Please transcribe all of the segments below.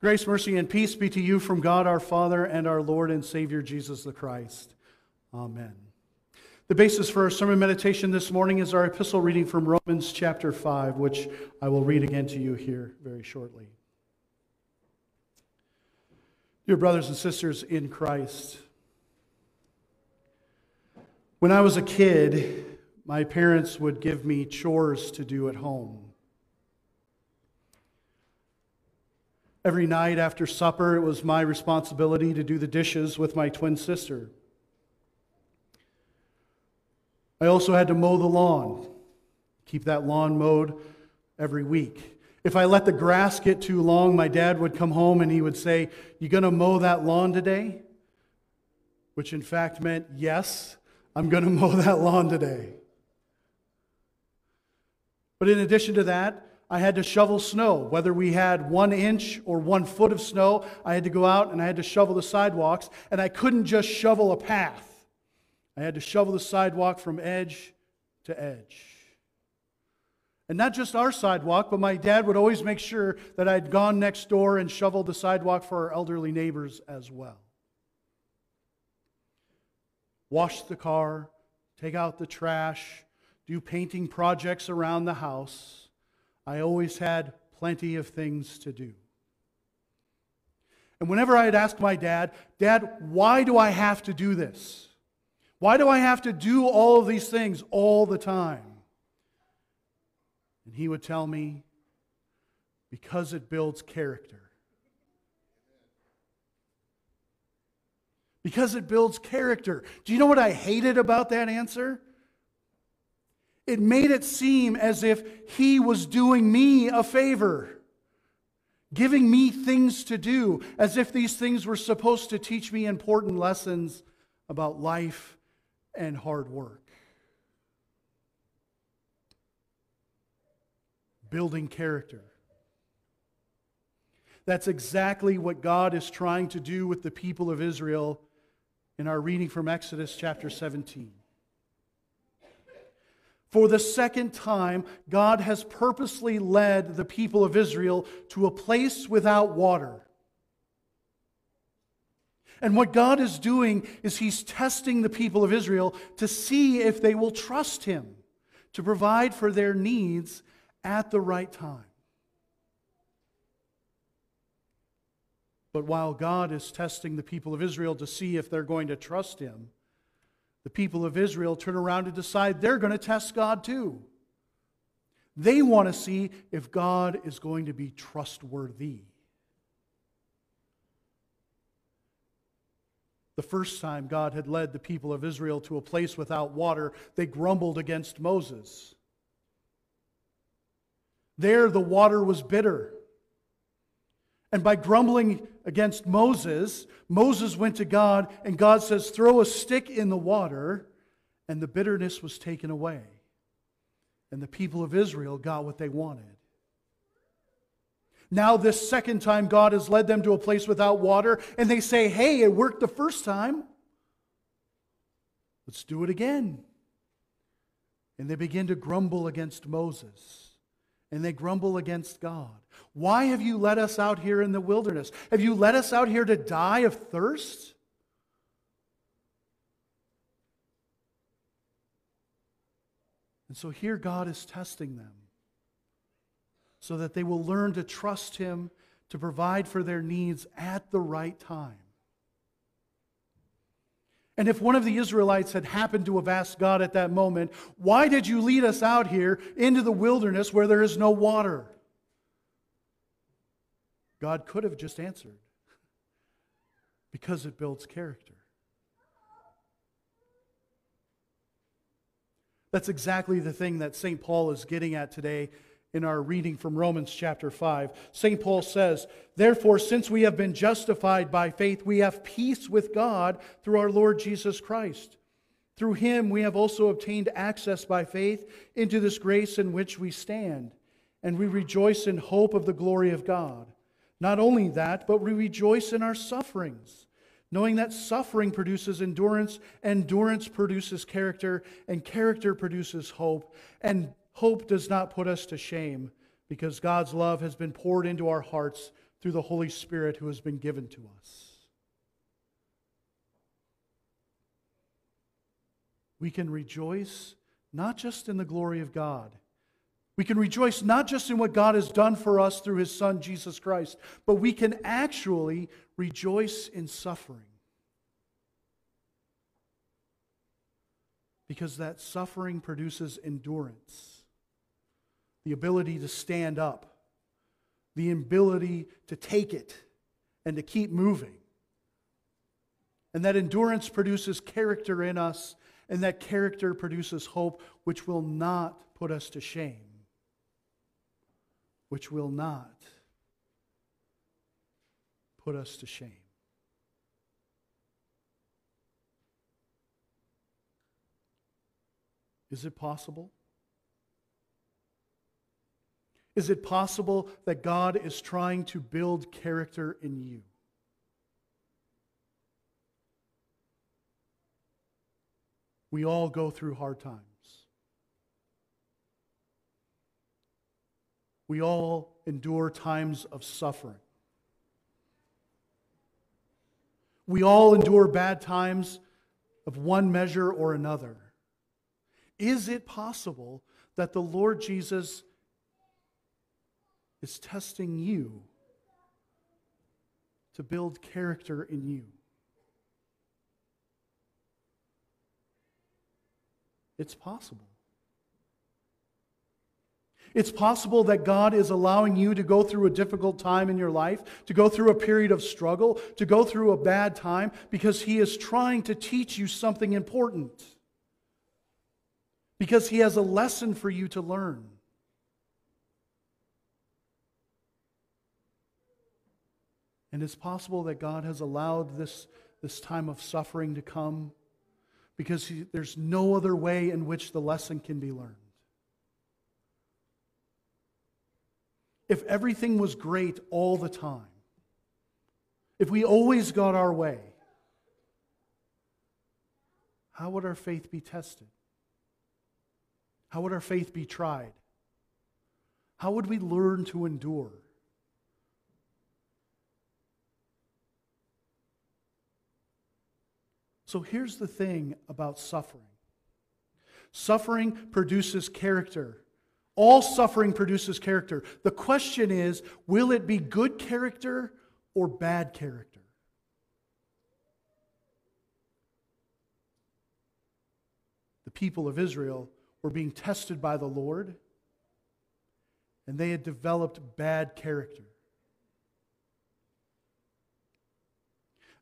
Grace, mercy, and peace be to you from God our Father and our Lord and Savior Jesus the Christ. Amen. The basis for our sermon meditation this morning is our epistle reading from Romans chapter 5, which I will read again to you here very shortly. Dear brothers and sisters in Christ, when I was a kid, my parents would give me chores to do at home. Every night after supper, it was my responsibility to do the dishes with my twin sister. I also had to mow the lawn, keep that lawn mowed every week. If I let the grass get too long, my dad would come home and he would say, You going to mow that lawn today? Which in fact meant, Yes, I'm going to mow that lawn today. But in addition to that, I had to shovel snow. Whether we had one inch or one foot of snow, I had to go out and I had to shovel the sidewalks. And I couldn't just shovel a path, I had to shovel the sidewalk from edge to edge. And not just our sidewalk, but my dad would always make sure that I'd gone next door and shoveled the sidewalk for our elderly neighbors as well. Wash the car, take out the trash, do painting projects around the house. I always had plenty of things to do. And whenever I'd ask my dad, Dad, why do I have to do this? Why do I have to do all of these things all the time? And he would tell me, because it builds character. Because it builds character. Do you know what I hated about that answer? It made it seem as if he was doing me a favor, giving me things to do, as if these things were supposed to teach me important lessons about life and hard work. Building character. That's exactly what God is trying to do with the people of Israel in our reading from Exodus chapter 17. For the second time, God has purposely led the people of Israel to a place without water. And what God is doing is He's testing the people of Israel to see if they will trust Him to provide for their needs at the right time. But while God is testing the people of Israel to see if they're going to trust Him, the people of Israel turn around and decide they're going to test God too. They want to see if God is going to be trustworthy. The first time God had led the people of Israel to a place without water, they grumbled against Moses. There, the water was bitter. And by grumbling against Moses, Moses went to God, and God says, Throw a stick in the water, and the bitterness was taken away. And the people of Israel got what they wanted. Now, this second time, God has led them to a place without water, and they say, Hey, it worked the first time. Let's do it again. And they begin to grumble against Moses and they grumble against God. Why have you let us out here in the wilderness? Have you let us out here to die of thirst? And so here God is testing them so that they will learn to trust Him to provide for their needs at the right time. And if one of the Israelites had happened to have asked God at that moment, Why did you lead us out here into the wilderness where there is no water? God could have just answered, Because it builds character. That's exactly the thing that St. Paul is getting at today in our reading from Romans chapter 5. St. Paul says, Therefore, since we have been justified by faith, we have peace with God through our Lord Jesus Christ. Through him we have also obtained access by faith into this grace in which we stand, and we rejoice in hope of the glory of God. Not only that, but we rejoice in our sufferings, knowing that suffering produces endurance, endurance produces character, and character produces hope, and Hope does not put us to shame because God's love has been poured into our hearts through the Holy Spirit who has been given to us. We can rejoice not just in the glory of God. We can rejoice not just in what God has done for us through his Son, Jesus Christ, but we can actually rejoice in suffering. Because that suffering produces endurance, the ability to stand up, the ability to take it and to keep moving. And that endurance produces character in us, and that character produces hope, which will not put us to shame. Which will not put us to shame. Is it possible? Is it possible that God is trying to build character in you? We all go through hard times. We all endure times of suffering. We all endure bad times of one measure or another. Is it possible that the Lord Jesus is testing you to build character in you. It's possible. It's possible that God is allowing you to go through a difficult time in your life, to go through a period of struggle, to go through a bad time, because He is trying to teach you something important. Because He has a lesson for you to learn. And it's possible that God has allowed this, this time of suffering to come because he, there's no other way in which the lesson can be learned. If everything was great all the time, if we always got our way, how would our faith be tested? How would our faith be tried? How would we learn to endure? So here's the thing about suffering suffering produces character. All suffering produces character. The question is will it be good character or bad character? The people of Israel were being tested by the Lord, and they had developed bad character.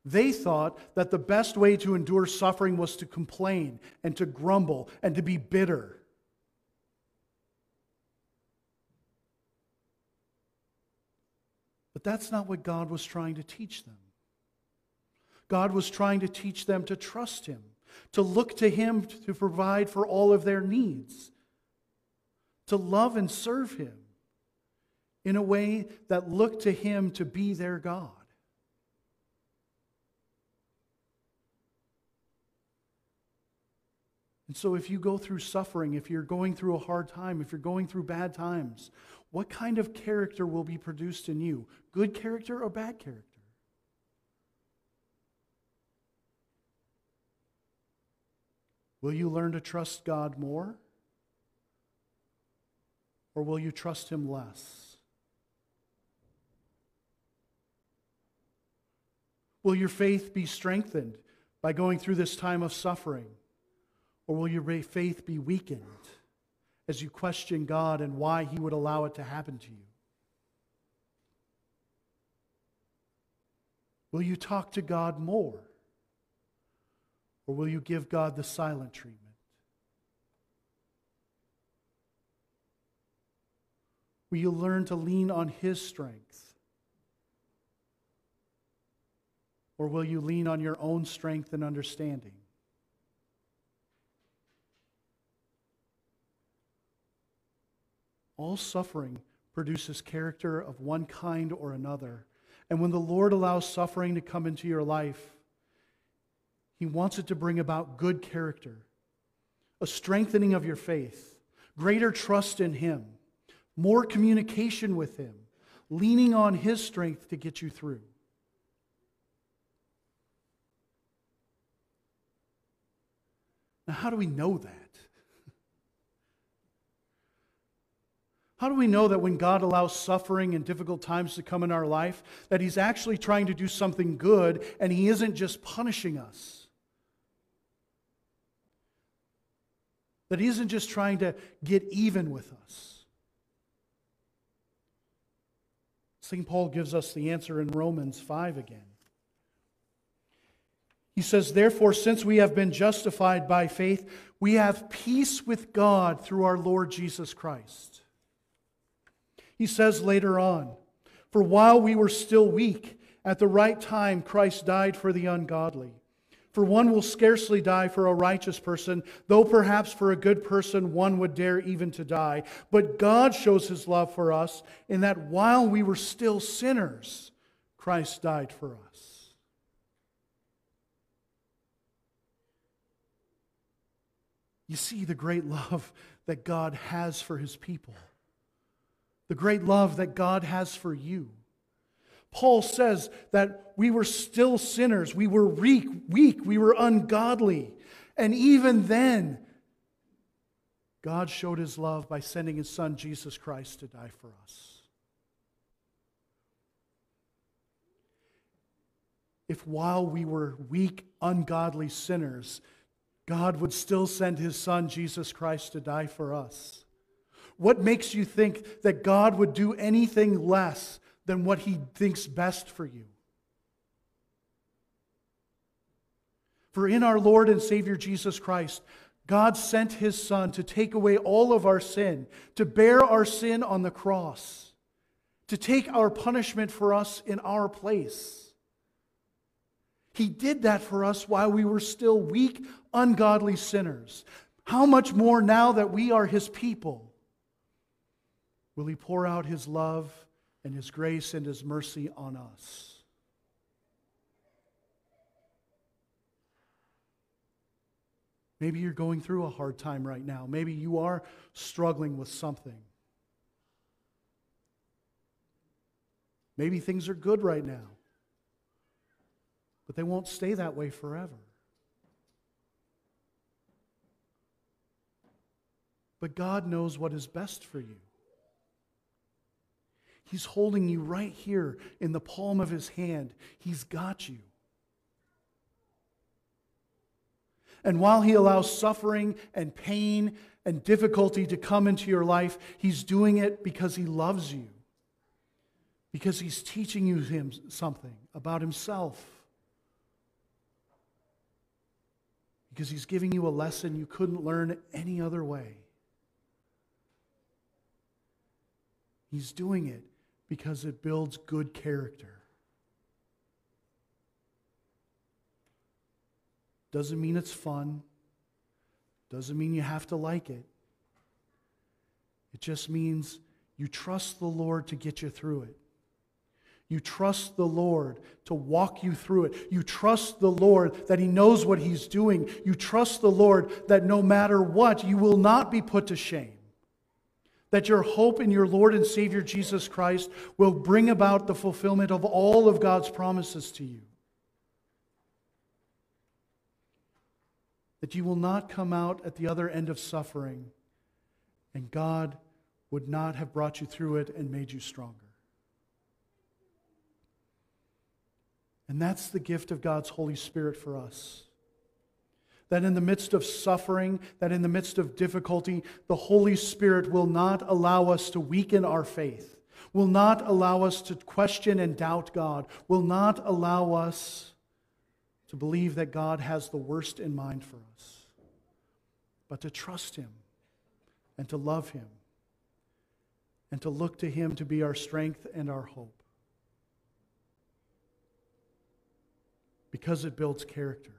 They thought that the best way to endure suffering was to complain and to grumble and to be bitter. But that's not what God was trying to teach them. God was trying to teach them to trust Him, to look to Him to provide for all of their needs, to love and serve Him in a way that looked to Him to be their God. And so, if you go through suffering, if you're going through a hard time, if you're going through bad times, what kind of character will be produced in you? Good character or bad character? Will you learn to trust God more? Or will you trust Him less? Will your faith be strengthened by going through this time of suffering? Or will your faith be weakened as you question God and why He would allow it to happen to you? Will you talk to God more? Or will you give God the silent treatment? Will you learn to lean on His strength? Or will you lean on your own strength and understanding? All suffering produces character of one kind or another. And when the Lord allows suffering to come into your life, He wants it to bring about good character, a strengthening of your faith, greater trust in Him, more communication with Him, leaning on His strength to get you through. Now, how do we know that? How do we know that when God allows suffering and difficult times to come in our life, that He's actually trying to do something good and He isn't just punishing us? That He isn't just trying to get even with us. St. Paul gives us the answer in Romans 5 again. He says, Therefore, since we have been justified by faith, we have peace with God through our Lord Jesus Christ. He says later on, For while we were still weak, at the right time Christ died for the ungodly. For one will scarcely die for a righteous person, though perhaps for a good person one would dare even to die. But God shows his love for us in that while we were still sinners, Christ died for us. You see the great love that God has for his people the great love that God has for you. Paul says that we were still sinners, we were weak, weak, we were ungodly. And even then, God showed his love by sending his son Jesus Christ to die for us. If while we were weak, ungodly sinners, God would still send his son Jesus Christ to die for us, what makes you think that God would do anything less than what he thinks best for you? For in our Lord and Savior Jesus Christ, God sent his Son to take away all of our sin, to bear our sin on the cross, to take our punishment for us in our place. He did that for us while we were still weak, ungodly sinners. How much more now that we are his people? Will He pour out His love and His grace and His mercy on us. Maybe you're going through a hard time right now. Maybe you are struggling with something. Maybe things are good right now, but they won't stay that way forever. But God knows what is best for you. He's holding you right here in the palm of his hand. He's got you. And while he allows suffering and pain and difficulty to come into your life, he's doing it because he loves you. Because he's teaching you him something about himself. Because he's giving you a lesson you couldn't learn any other way. He's doing it because it builds good character. Doesn't mean it's fun. Doesn't mean you have to like it. It just means you trust the Lord to get you through it. You trust the Lord to walk you through it. You trust the Lord that He knows what He's doing. You trust the Lord that no matter what, you will not be put to shame that your hope in your Lord and Savior Jesus Christ will bring about the fulfillment of all of God's promises to you. That you will not come out at the other end of suffering and God would not have brought you through it and made you stronger. And that's the gift of God's Holy Spirit for us that in the midst of suffering, that in the midst of difficulty, the Holy Spirit will not allow us to weaken our faith, will not allow us to question and doubt God, will not allow us to believe that God has the worst in mind for us, but to trust Him and to love Him and to look to Him to be our strength and our hope. Because it builds character.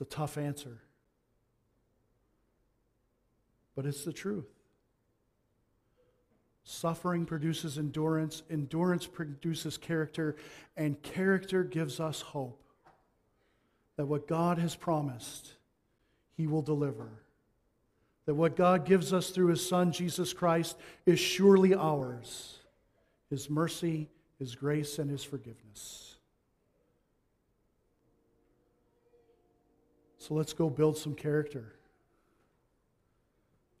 It's a tough answer, but it's the truth. Suffering produces endurance, endurance produces character, and character gives us hope that what God has promised, He will deliver. that what God gives us through His Son, Jesus Christ, is surely ours His mercy, His grace, and His forgiveness. So let's go build some character.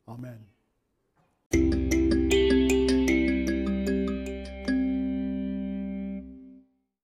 Amen.